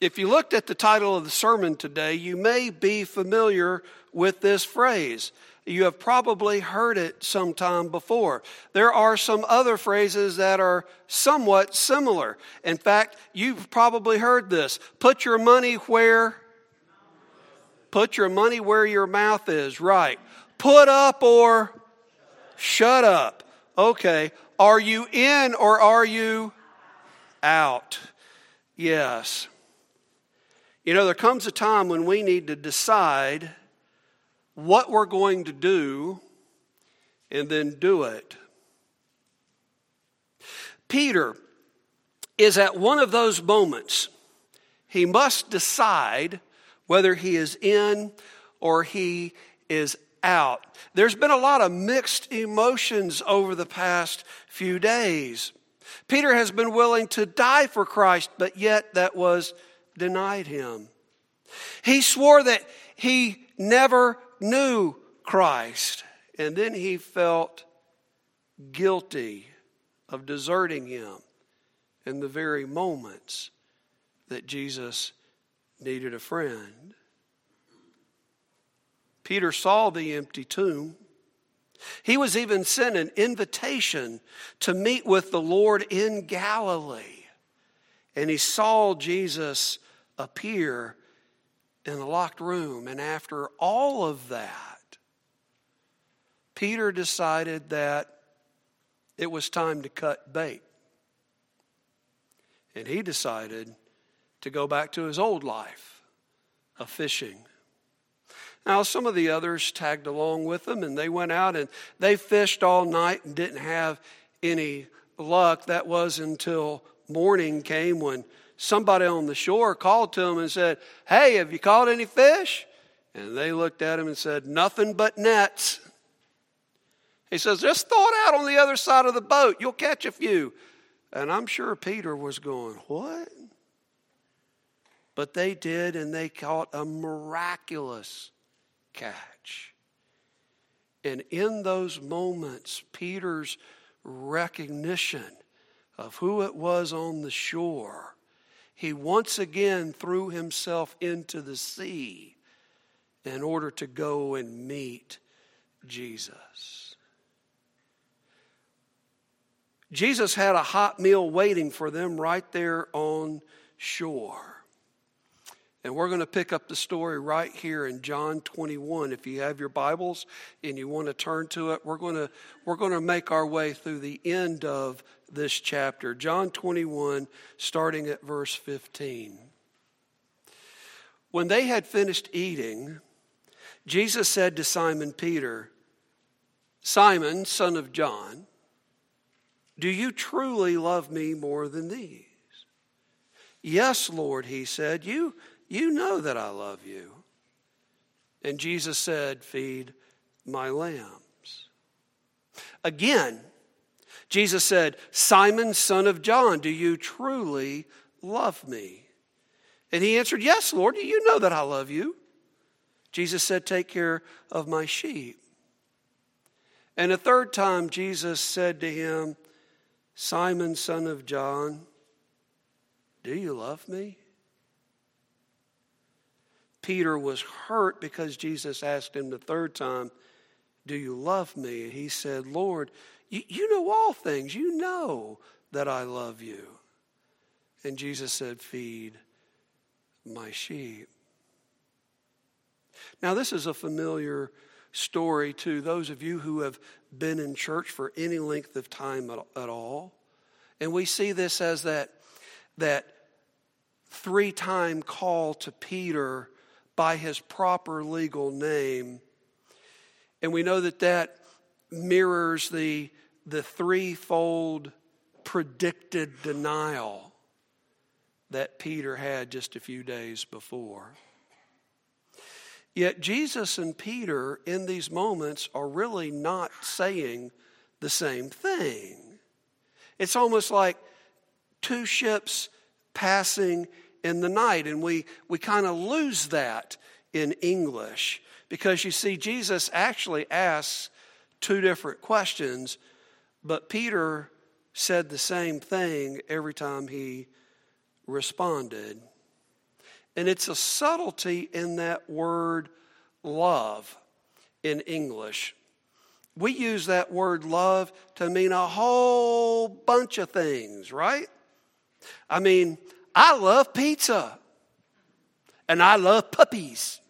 If you looked at the title of the sermon today, you may be familiar with this phrase. You have probably heard it sometime before. There are some other phrases that are somewhat similar. In fact, you've probably heard this put your money where? Put your money where your mouth is, right. Put up or shut up. Okay. Are you in or are you out? Yes. You know, there comes a time when we need to decide what we're going to do and then do it. Peter is at one of those moments. He must decide whether he is in or he is out. There's been a lot of mixed emotions over the past few days. Peter has been willing to die for Christ, but yet that was denied him. He swore that he never knew Christ. And then he felt guilty of deserting him in the very moments that Jesus needed a friend. Peter saw the empty tomb. He was even sent an invitation to meet with the Lord in Galilee. And he saw Jesus appear in a locked room. And after all of that, Peter decided that it was time to cut bait. And he decided to go back to his old life of fishing. Now, some of the others tagged along with him and they went out and they fished all night and didn't have any luck. That was until morning came when somebody on the shore called to him and said, Hey, have you caught any fish? And they looked at him and said, Nothing but nets. He says, Just throw it out on the other side of the boat. You'll catch a few. And I'm sure Peter was going, What? But they did, and they caught a miraculous catch. And in those moments, Peter's recognition of who it was on the shore he once again threw himself into the sea in order to go and meet Jesus. Jesus had a hot meal waiting for them right there on shore. And we're going to pick up the story right here in John 21. If you have your Bibles and you want to turn to it, we're going to, we're going to make our way through the end of this chapter, John 21, starting at verse 15. When they had finished eating, Jesus said to Simon Peter, Simon, son of John, do you truly love me more than these? Yes, Lord, he said, you, you know that I love you. And Jesus said, Feed my lambs. Again, Jesus said, Simon, son of John, do you truly love me? And he answered, Yes, Lord, you know that I love you. Jesus said, Take care of my sheep. And a third time, Jesus said to him, Simon, son of John, do you love me? Peter was hurt because Jesus asked him the third time, Do you love me? And he said, Lord, you, you know all things. You know that I love you. And Jesus said, Feed my sheep. Now, this is a familiar story to those of you who have been in church for any length of time at, at all. And we see this as that, that three time call to Peter by his proper legal name. And we know that that mirrors the, the threefold predicted denial that Peter had just a few days before. Yet Jesus and Peter in these moments are really not saying the same thing. It's almost like two ships passing in the night, and we, we kind of lose that in English because you see, Jesus actually asks two different questions, but Peter said the same thing every time he responded. And it's a subtlety in that word love in English. We use that word love to mean a whole bunch of things, right? I mean, I love pizza and I love puppies.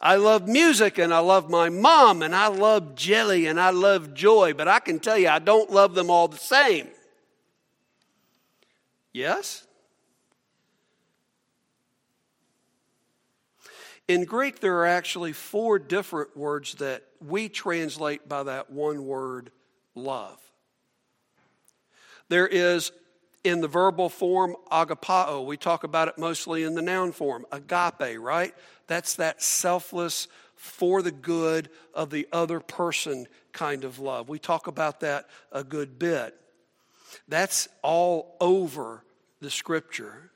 I love music and I love my mom and I love jelly and I love joy, but I can tell you I don't love them all the same. Yes? In Greek, there are actually four different words that we translate by that one word, love. There is in the verbal form, agapao. We talk about it mostly in the noun form, agape, right? That's that selfless, for the good of the other person kind of love. We talk about that a good bit. That's all over the scripture.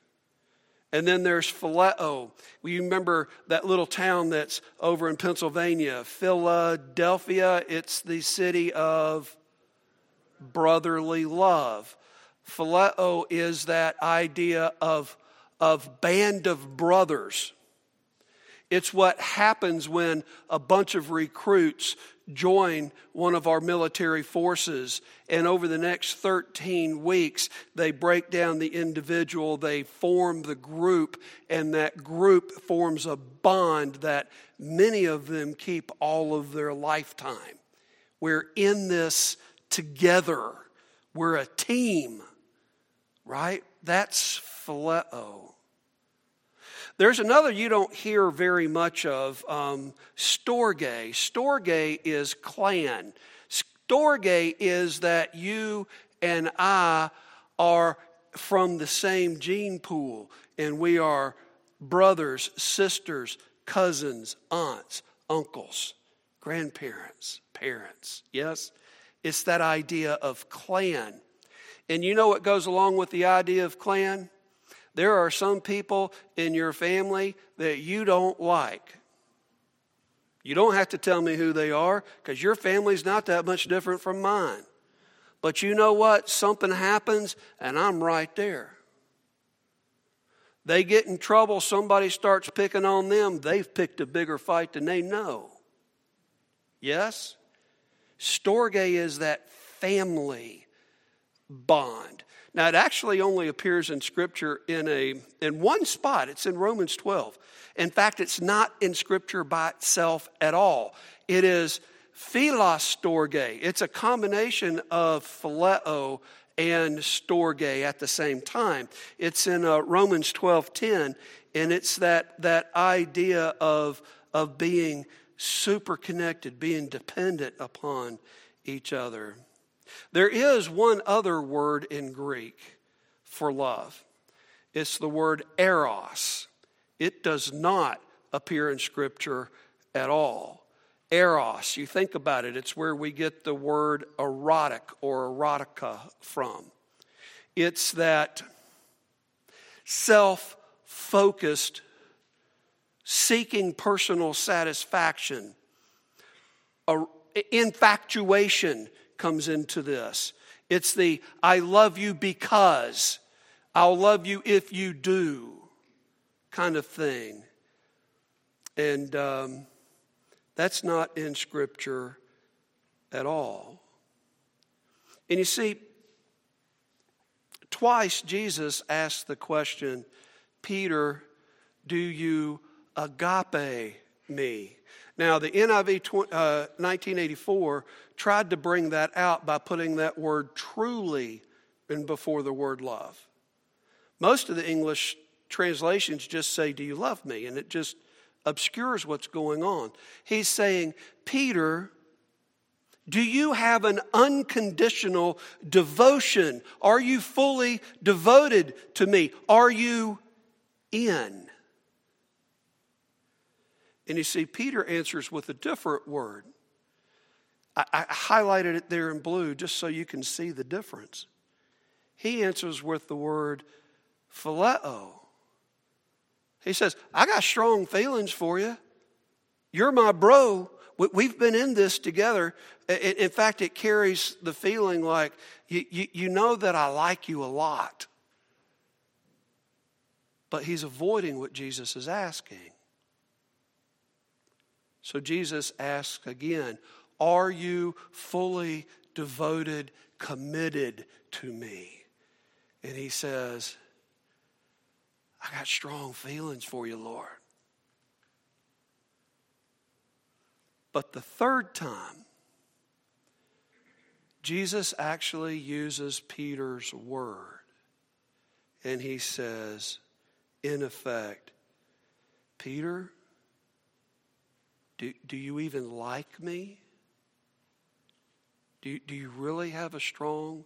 And then there's Phileo. You remember that little town that's over in Pennsylvania, Philadelphia? It's the city of brotherly love. Phileo is that idea of, of band of brothers. It's what happens when a bunch of recruits join one of our military forces, and over the next 13 weeks, they break down the individual, they form the group, and that group forms a bond that many of them keep all of their lifetime. We're in this together, we're a team right? That's phileo. There's another you don't hear very much of, um, storge. Storge is clan. Storge is that you and I are from the same gene pool, and we are brothers, sisters, cousins, aunts, uncles, grandparents, parents. Yes? It's that idea of clan. And you know what goes along with the idea of clan? There are some people in your family that you don't like. You don't have to tell me who they are because your family's not that much different from mine. But you know what? Something happens and I'm right there. They get in trouble, somebody starts picking on them, they've picked a bigger fight than they know. Yes? Storge is that family bond. Now, it actually only appears in Scripture in, a, in one spot. It's in Romans 12. In fact, it's not in Scripture by itself at all. It is philos storge. It's a combination of phileo and storge at the same time. It's in uh, Romans 12:10, and it's that, that idea of, of being super connected, being dependent upon each other. There is one other word in Greek for love. It's the word eros. It does not appear in Scripture at all. Eros, you think about it, it's where we get the word erotic or erotica from. It's that self focused, seeking personal satisfaction, infatuation comes into this. It's the I love you because, I'll love you if you do kind of thing. And um, that's not in Scripture at all. And you see, twice Jesus asked the question, Peter, do you agape me? Now, the NIV uh, 1984 tried to bring that out by putting that word truly in before the word love. Most of the English translations just say, Do you love me? And it just obscures what's going on. He's saying, Peter, do you have an unconditional devotion? Are you fully devoted to me? Are you in? And you see, Peter answers with a different word. I, I, highlighted it there in blue just so you can see the difference. He answers with the word phileo. He says, I got strong feelings for you. You're my bro. We've been in this together. In fact, it carries the feeling like you, you, you know that I like you a lot. but he's avoiding what Jesus is asking. So Jesus asks again, Are you fully devoted, committed to me? And he says, I got strong feelings for you, Lord. But the third time, Jesus actually uses Peter's word. And he says, in effect, Peter, do, do you even like me? Do, do you really have a strong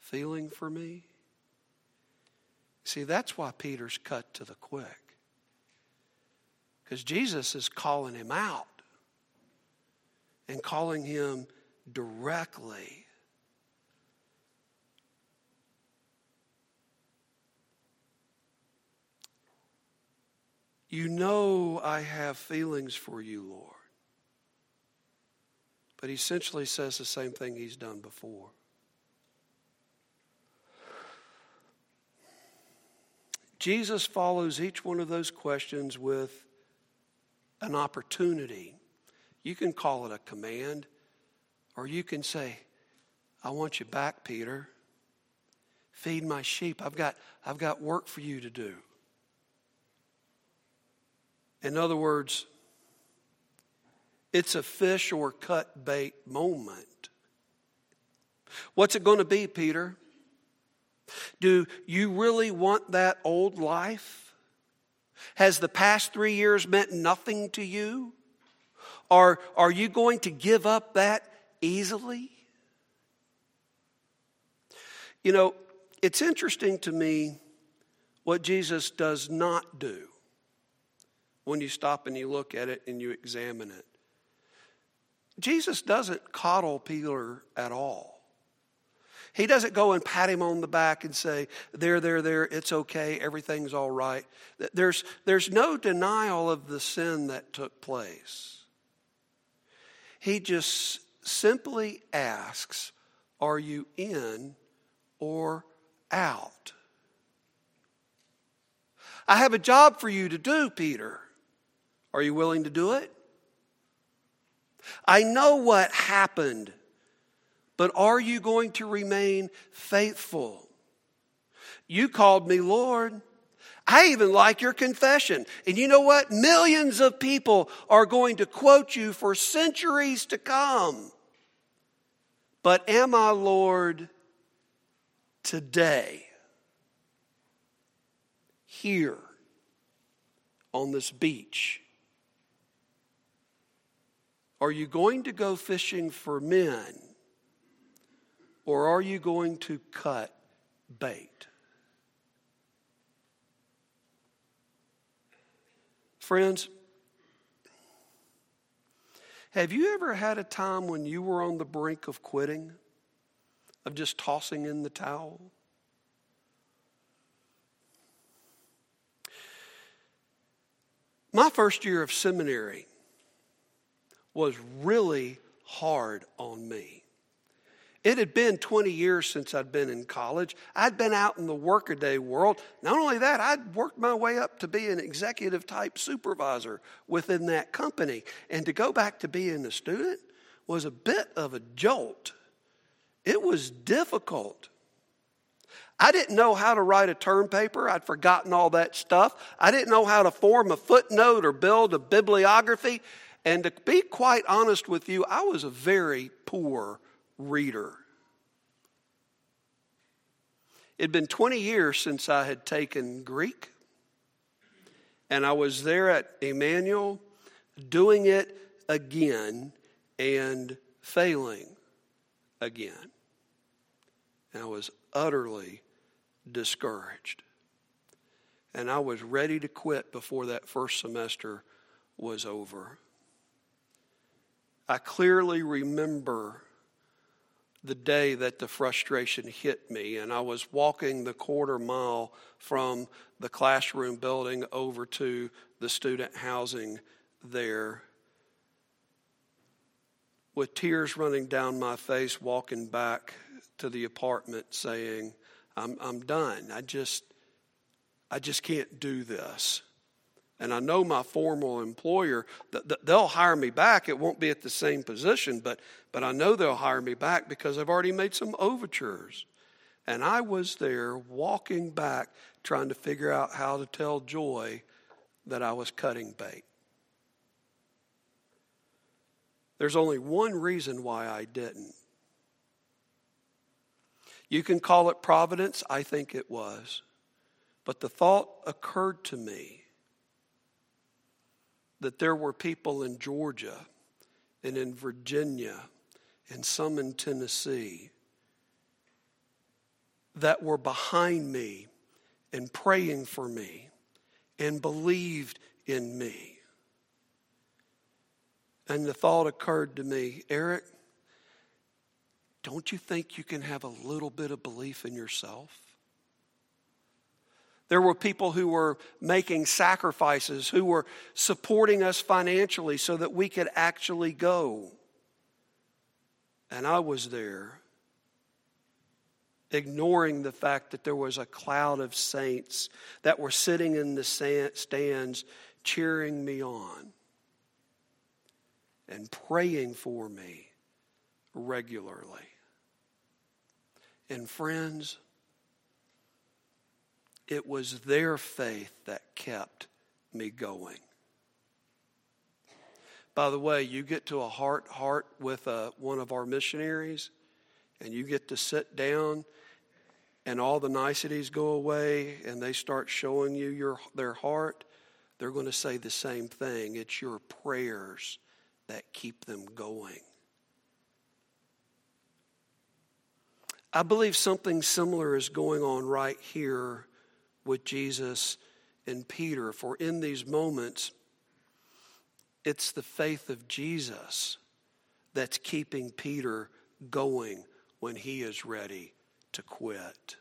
feeling for me? See, that's why Peter's cut to the quick. Because Jesus is calling him out and calling him directly. You know I have feelings for you, Lord. But he essentially says the same thing he's done before. Jesus follows each one of those questions with an opportunity. You can call it a command, or you can say, I want you back, Peter. Feed my sheep. I've got, I've got work for you to do. In other words, it's a fish or cut bait moment. What's it going to be, Peter? Do you really want that old life? Has the past three years meant nothing to you? Are, are you going to give up that easily? You know, it's interesting to me what Jesus does not do when you stop and you look at it and you examine it. Jesus doesn't coddle Peter at all. He doesn't go and pat him on the back and say, There, there, there, it's okay, everything's all right. There's, there's no denial of the sin that took place. He just simply asks, Are you in or out? I have a job for you to do, Peter. Are you willing to do it? I know what happened, but are you going to remain faithful? You called me Lord. I even like your confession. And you know what? Millions of people are going to quote you for centuries to come. But am I Lord today? Here on this beach? Are you going to go fishing for men or are you going to cut bait? Friends, have you ever had a time when you were on the brink of quitting, of just tossing in the towel? My first year of seminary, was really hard on me. It had been 20 years since I'd been in college. I'd been out in the workaday world. Not only that, I'd worked my way up to be an executive type supervisor within that company. And to go back to being a student was a bit of a jolt. It was difficult. I didn't know how to write a term paper. I'd forgotten all that stuff. I didn't know how to form a footnote or build a bibliography. And to be quite honest with you, I was a very poor reader. It'd been 20 years since I had taken Greek, and I was there at Emmanuel doing it again and failing again. And I was utterly discouraged. And I was ready to quit before that first semester was over. I clearly remember the day that the frustration hit me, and I was walking the quarter mile from the classroom building over to the student housing there with tears running down my face, walking back to the apartment saying, I'm, I'm done. I just, I just can't do this. And I know my formal employer, they'll hire me back. It won't be at the same position, but, but I know they'll hire me back because I've already made some overtures. And I was there walking back trying to figure out how to tell Joy that I was cutting bait. There's only one reason why I didn't. You can call it providence, I think it was. But the thought occurred to me that there were people in Georgia and in Virginia and some in Tennessee that were behind me and praying for me and believed in me. And the thought occurred to me, Eric, don't you think you can have a little bit of belief in yourself? There were people who were making sacrifices, who were supporting us financially so that we could actually go. And I was there, ignoring the fact that there was a cloud of saints that were sitting in the stands cheering me on and praying for me regularly. And friends, it was their faith that kept me going. By the way, you get to a heart heart with a, uh, one of our missionaries, and you get to sit down, and all the niceties go away, and they start showing you your, their heart. They're going to say the same thing. It's your prayers that keep them going. I believe something similar is going on right here with Jesus and Peter. For in these moments, it's the faith of Jesus that's keeping Peter going when he is ready to quit.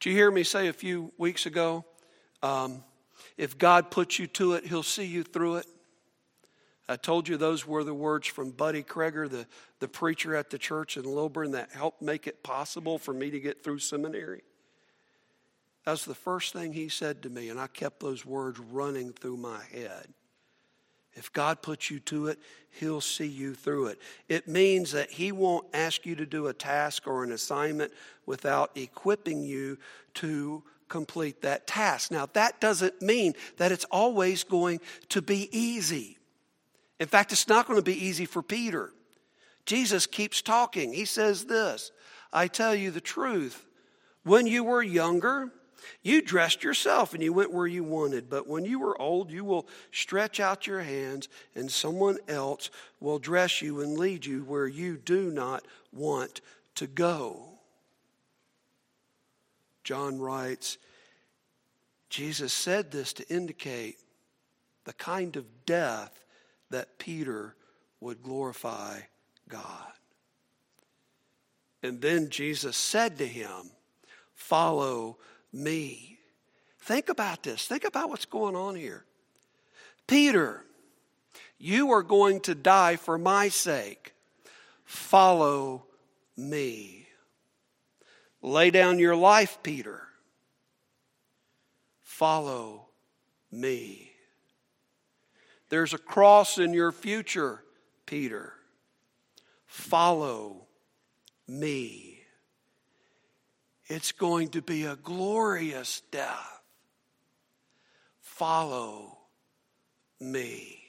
Did you hear me say a few weeks ago? Um, if God puts you to it, He'll see you through it. I told you those were the words from Buddy Kreger, the, the preacher at the church in Lilburn that helped make it possible for me to get through seminary. That was the first thing he said to me, and I kept those words running through my head. If God puts you to it, He'll see you through it. It means that He won't ask you to do a task or an assignment without equipping you to complete that task. Now, that doesn't mean that it's always going to be easy. In fact, it's not going to be easy for Peter. Jesus keeps talking. He says this I tell you the truth. When you were younger, you dressed yourself and you went where you wanted. But when you were old, you will stretch out your hands, and someone else will dress you and lead you where you do not want to go. John writes, Jesus said this to indicate the kind of death that Peter would glorify God. And then Jesus said to him, Follow me. Think about this. Think about what's going on here. Peter, you are going to die for my sake. Follow me. Lay down your life, Peter. Follow me. There's a cross in your future, Peter. Follow me. It's going to be a glorious death. Follow me.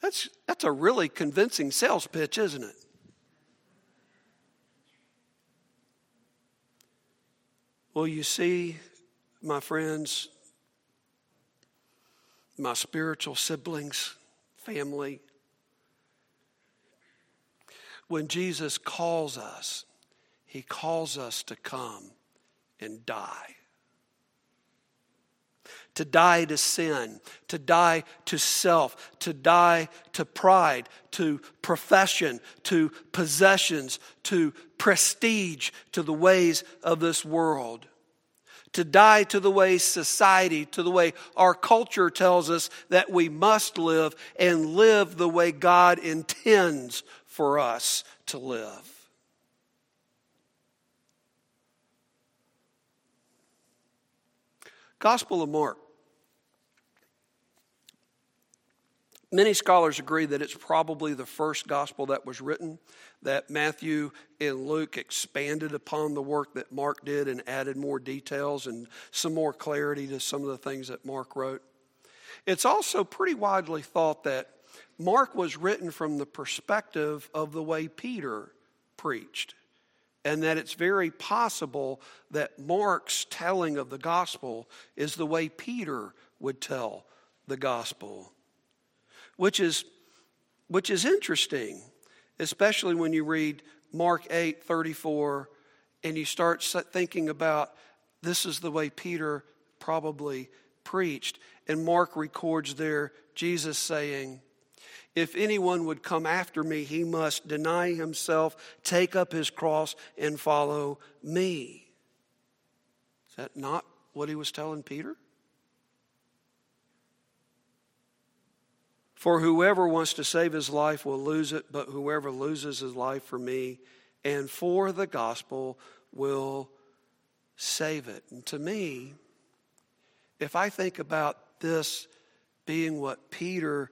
That's, that's a really convincing sales pitch, isn't it? Well, you see, my friends, my spiritual siblings, family. When Jesus calls us, he calls us to come and die. To die to sin, to die to self, to die to pride, to profession, to possessions, to prestige, to the ways of this world to die to the way society, to the way our culture tells us that we must live, and live the way God intends for us to live. Gospel of Mark. Many scholars agree that it's probably the first gospel that was written, that Matthew and Luke expanded upon the work that Mark did and added more details and some more clarity to some of the things that Mark wrote. It's also pretty widely thought that Mark was written from the perspective of the way Peter preached, and that it's very possible that Mark's telling of the gospel is the way Peter would tell the gospel which is, which is interesting, especially when you read Mark 8 34 and you start thinking about this is the way Peter probably preached. And Mark records there Jesus saying, If anyone would come after me, he must deny himself, take up his cross, and follow me. Is that not what he was telling Peter? For whoever wants to save his life will lose it, but whoever loses his life for me and for the gospel will save it. And to me, if I think about this being what Peter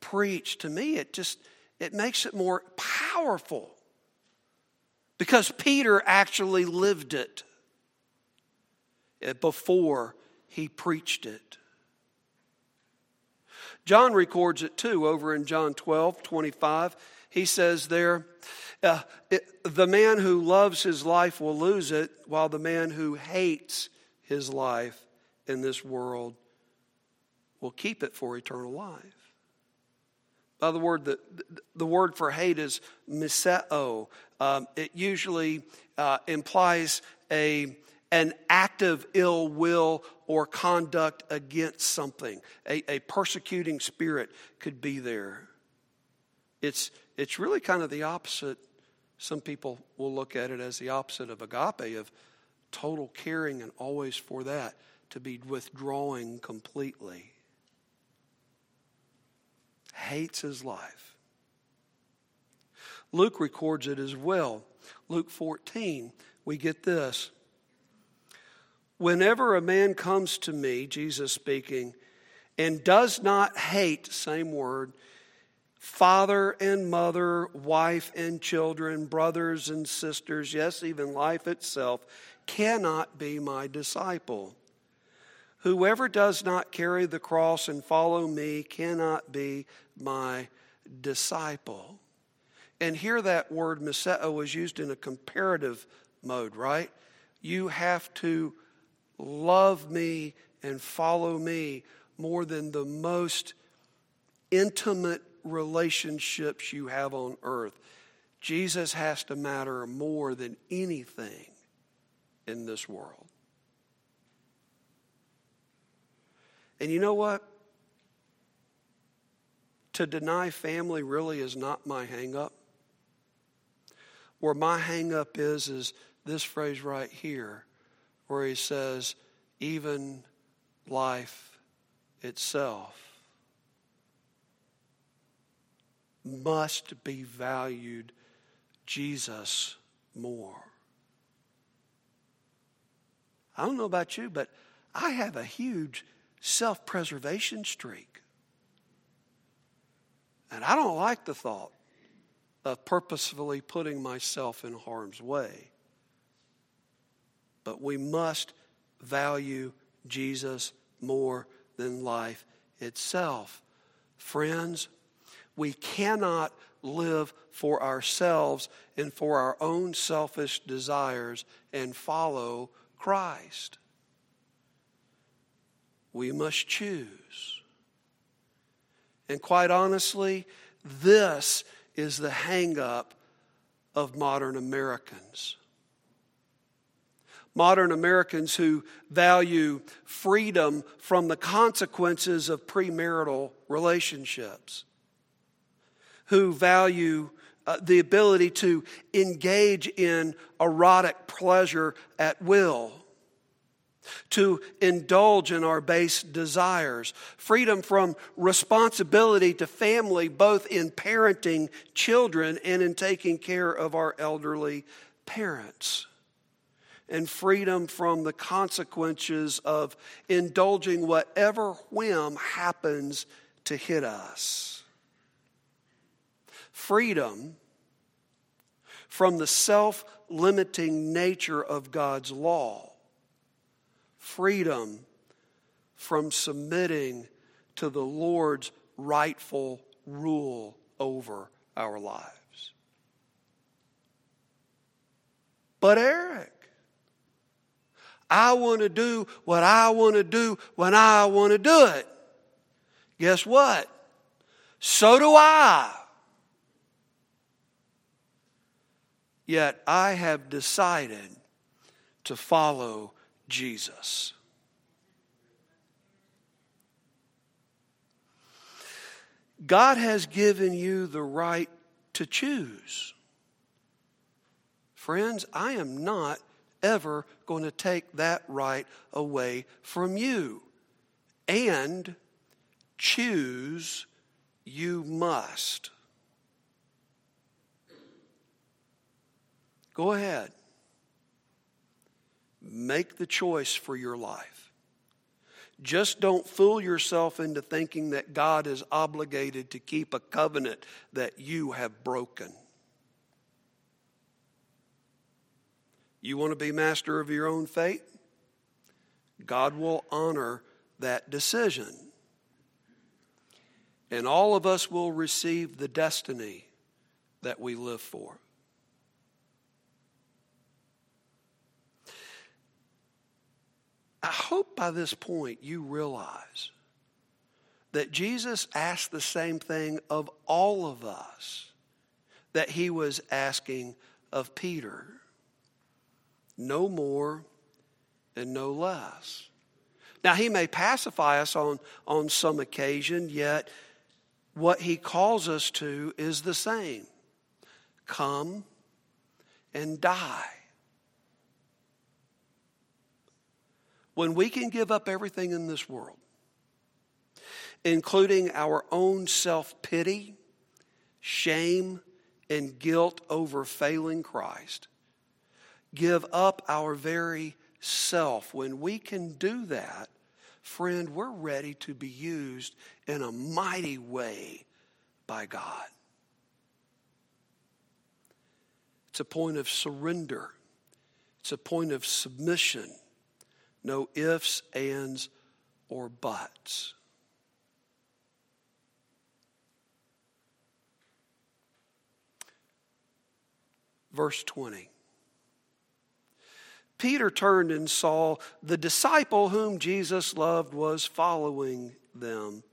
preached, to me it just it makes it more powerful. Because Peter actually lived it before he preached it. John records it too over in John 12, 25. He says there, uh, it, the man who loves his life will lose it, while the man who hates his life in this world will keep it for eternal life. By the word, the, the word for hate is miseo. Um, it usually uh, implies a an act of ill will or conduct against something. A, a persecuting spirit could be there. It's, it's really kind of the opposite. Some people will look at it as the opposite of agape, of total caring and always for that, to be withdrawing completely. Hates his life. Luke records it as well. Luke 14, we get this. Whenever a man comes to me, Jesus speaking, and does not hate, same word, father and mother, wife and children, brothers and sisters, yes, even life itself, cannot be my disciple. Whoever does not carry the cross and follow me cannot be my disciple. And here that word miseo was used in a comparative mode, right? You have to love me and follow me more than the most intimate relationships you have on earth. Jesus has to matter more than anything in this world. And you know what? To deny family really is not my hangup. Where my hangup is, is this phrase right here where he says, even life itself must be valued Jesus more. I don't know about you, but I have a huge self preservation streak. And I don't like the thought of purposefully putting myself in harm's way but we must value Jesus more than life itself. Friends, we cannot live for ourselves and for our own selfish desires and follow Christ. We must choose. And quite honestly, this is the hangup of modern Americans. Modern Americans who value freedom from the consequences of premarital relationships, who value uh, the ability to engage in erotic pleasure at will, to indulge in our base desires, freedom from responsibility to family, both in parenting children and in taking care of our elderly parents. and freedom from the consequences of indulging whatever whim happens to hit us. Freedom from the self limiting nature of God's law. Freedom from submitting to the Lord's rightful rule over our lives. But, Eric, I want to do what I want to do when I want to do it. Guess what? So do I. Yet I have decided to follow Jesus. God has given you the right to choose. Friends, I am not ever going to take that right away from you. And choose you must. Go ahead. Make the choice for your life. Just don't fool yourself into thinking that God is obligated to keep a covenant that you have broken. You want to be master of your own fate? God will honor that decision. And all of us will receive the destiny that we live for. I hope by this point you realize that Jesus asked the same thing of all of us that he was asking of Peter no more and no less. Now, he may pacify us on, on some occasion, yet what he calls us to is the same come and die. When we can give up everything in this world, including our own self pity, shame, and guilt over failing Christ, give up our very self. When we can do that, friend, we're ready to be used in a mighty way by God. It's a point of surrender, it's a point of submission. No ifs, ands, or buts. Verse 20. Peter turned and saw the disciple whom Jesus loved was following them.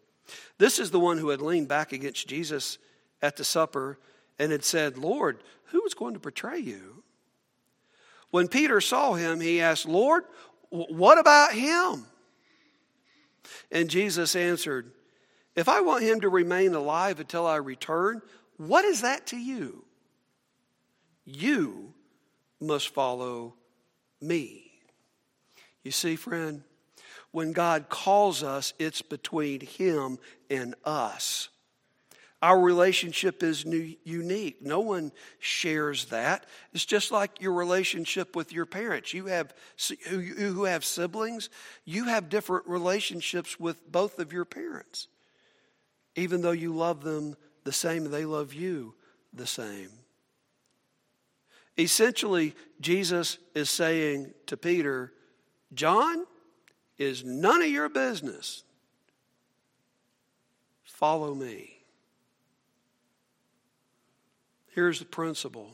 This is the one who had leaned back against Jesus at the supper and had said, Lord, who is going to betray you? When Peter saw him, he asked, Lord, what about him? And Jesus answered, If I want him to remain alive until I return, what is that to you? You must follow me. You see, friend, when God calls us, it's between Him and us. Our relationship is new, unique. No one shares that. It's just like your relationship with your parents. You have who have siblings, you have different relationships with both of your parents. Even though you love them the same, they love you the same. Essentially, Jesus is saying to Peter, John is none of your business. Follow me. Here's the principle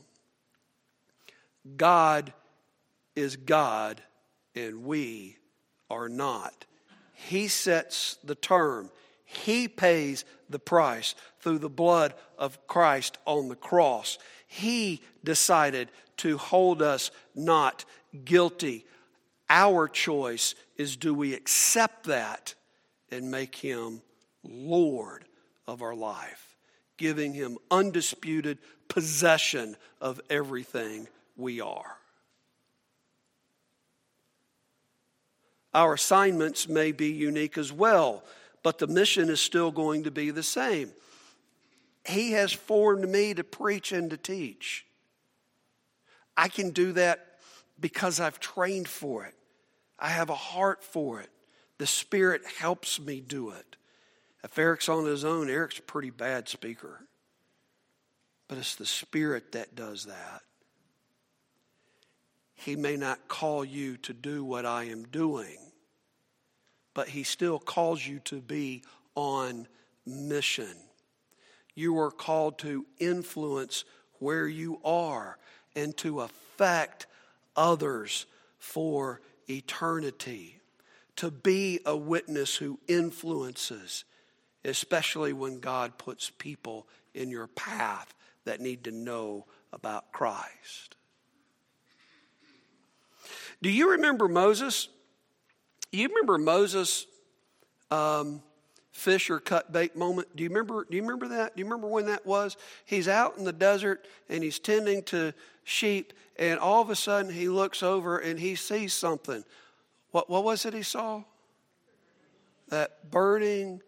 God is God, and we are not. He sets the term, He pays the price through the blood of Christ on the cross. He decided to hold us not guilty. Our choice is do we accept that and make Him Lord of our life, giving Him undisputed possession of everything we are. Our assignments may be unique as well, but the mission is still going to be the same. He has formed me to preach and to teach. I can do that because I've trained for it. I have a heart for it. The Spirit helps me do it. If Eric's on his own, Eric's a pretty bad speaker. But it's the Spirit that does that. He may not call you to do what I am doing, but He still calls you to be on mission. You are called to influence where you are and to affect others for eternity. To be a witness who influences, especially when God puts people in your path that need to know about Christ. Do you remember Moses? You remember Moses' um, fish or cut bait moment? Do you remember? Do you remember that? Do you remember when that was? He's out in the desert and he's tending to sheep, and all of a sudden he looks over and he sees something. What, what was it he saw? That burning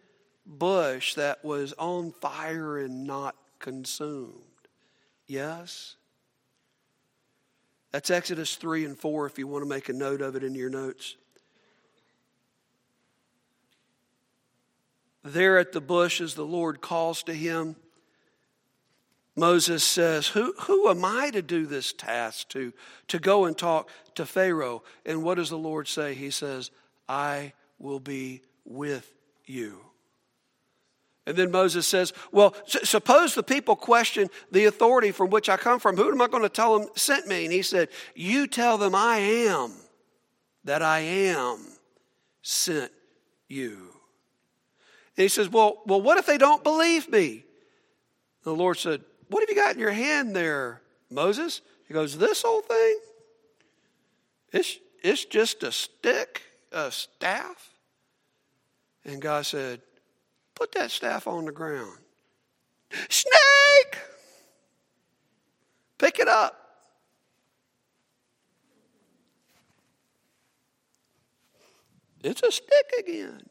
bush that was on fire and not consumed. Yes? That's Exodus 3 and 4 if you want to make a note of it in your notes. There at the bush, as the Lord calls to him, Moses says, who, who am I to do this task to, to go and talk to Pharaoh? And what does the Lord say? He says, I will be with you. And then Moses says, Well, suppose the people question the authority from which I come from. Who am I going to tell them sent me? And he said, You tell them I am, that I am sent you. And he says, Well, well what if they don't believe me? The Lord said, What have you got in your hand there, Moses? He goes, This old thing? It's, it's just a stick, a staff. And God said, Put that staff on the ground. Snake! Pick it up. It's a stick again.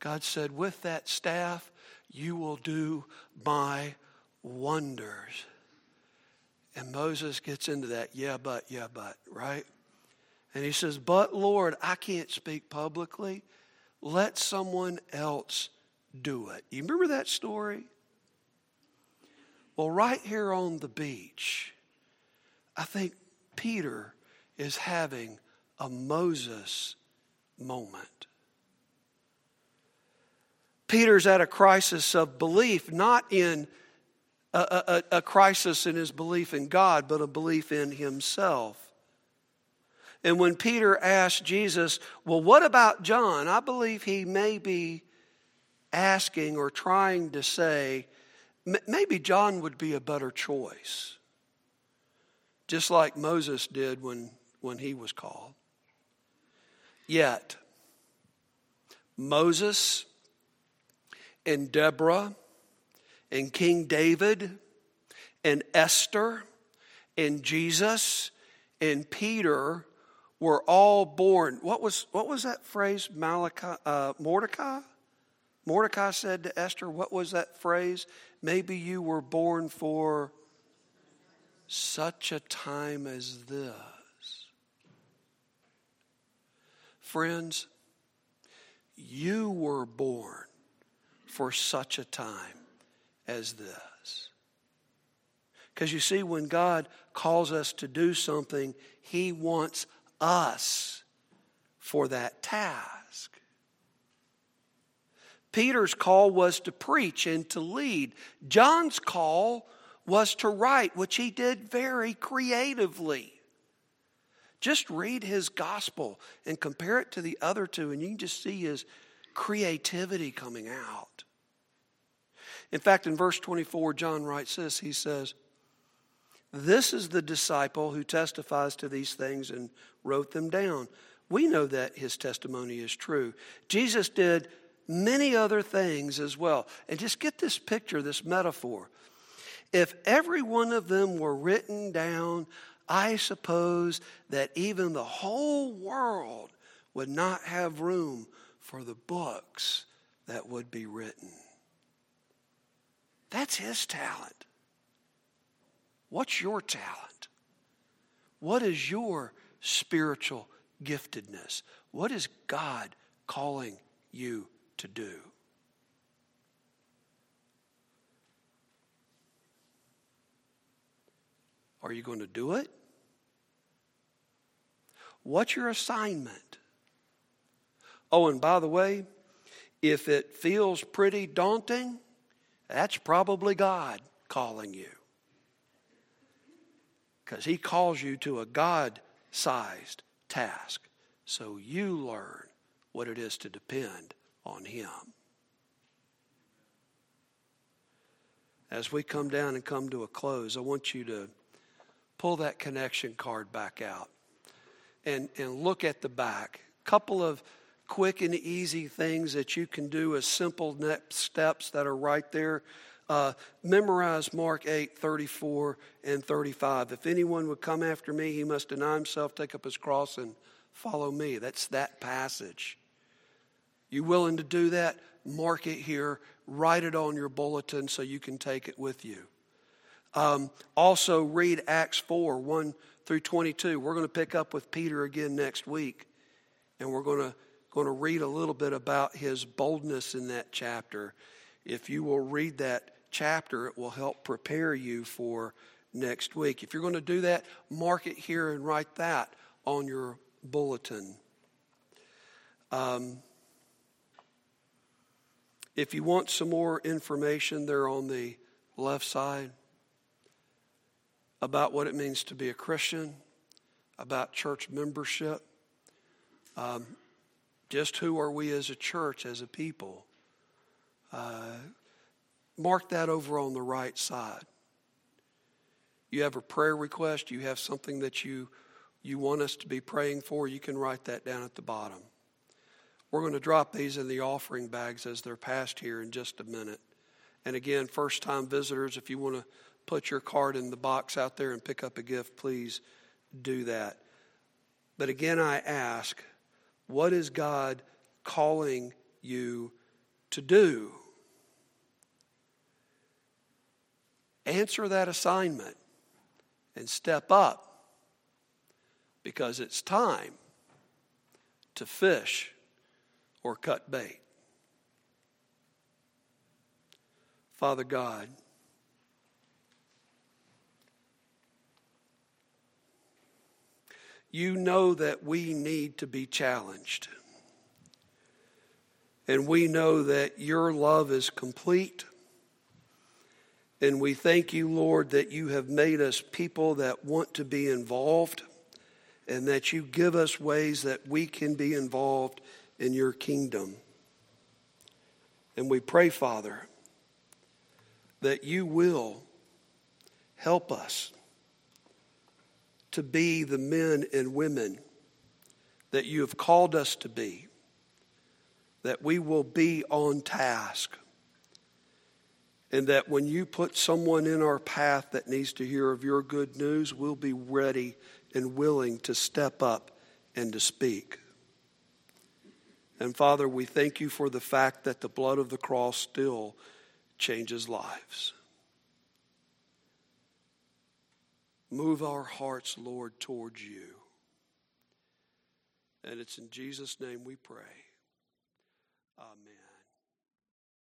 God said, With that staff, you will do my wonders. And Moses gets into that, yeah, but, yeah, but, right? And he says, But Lord, I can't speak publicly. Let someone else do it. You remember that story? Well, right here on the beach, I think Peter is having a Moses moment. Peter's at a crisis of belief, not in a, a, a, crisis in his belief in God, but a belief in himself. And when Peter asked Jesus, Well, what about John? I believe he may be asking or trying to say, maybe John would be a better choice, just like Moses did when, when he was called. Yet, Moses and Deborah and King David and Esther and Jesus and Peter were all born. What was, what was that phrase, Malachi, uh, Mordecai? Mordecai said to Esther, What was that phrase? Maybe you were born for such a time as this. Friends, you were born for such a time as this. Because you see, when God calls us to do something, He wants us for that task. Peter's call was to preach and to lead. John's call was to write, which he did very creatively. Just read his gospel and compare it to the other two, and you can just see his creativity coming out. In fact, in verse 24, John writes this He says, this is the disciple who testifies to these things and wrote them down. We know that his testimony is true. Jesus did many other things as well. And just get this picture, this metaphor. If every one of them were written down, I suppose that even the whole world would not have room for the books that would be written. That's his talent. What's your talent? What is your spiritual giftedness? What is God calling you to do? Are you going to do it? What's your assignment? Oh, and by the way, if it feels pretty daunting, that's probably God calling you. Because He calls you to a God sized task. So you learn what it is to depend on Him. As we come down and come to a close, I want you to pull that connection card back out and, and look at the back. Couple of quick and easy things that you can do as simple next steps that are right there. Uh, memorize Mark 8, 34 and 35. If anyone would come after me, he must deny himself, take up his cross, and follow me. That's that passage. You willing to do that? Mark it here, write it on your bulletin so you can take it with you. Um, also, read Acts 4 1 through 22. We're going to pick up with Peter again next week, and we're going to, going to read a little bit about his boldness in that chapter. If you will read that chapter, it will help prepare you for next week. If you're going to do that, mark it here and write that on your bulletin. Um, if you want some more information, they're on the left side about what it means to be a Christian, about church membership, um, just who are we as a church, as a people. Uh, mark that over on the right side. You have a prayer request, you have something that you, you want us to be praying for, you can write that down at the bottom. We're going to drop these in the offering bags as they're passed here in just a minute. And again, first time visitors, if you want to put your card in the box out there and pick up a gift, please do that. But again, I ask, what is God calling you to do? Answer that assignment and step up because it's time to fish or cut bait. Father God, you know that we need to be challenged. And we know that your love is complete. And we thank you, Lord, that you have made us people that want to be involved and that you give us ways that we can be involved in your kingdom. And we pray, Father, that you will help us to be the men and women that you have called us to be, that we will be on task, and that when you put someone in our path that needs to hear of your good news, we'll be ready and willing to step up and to speak. And Father, we thank you for the fact that the blood of the cross still changes lives. Move our hearts, Lord, towards you. And it's in Jesus' name we pray.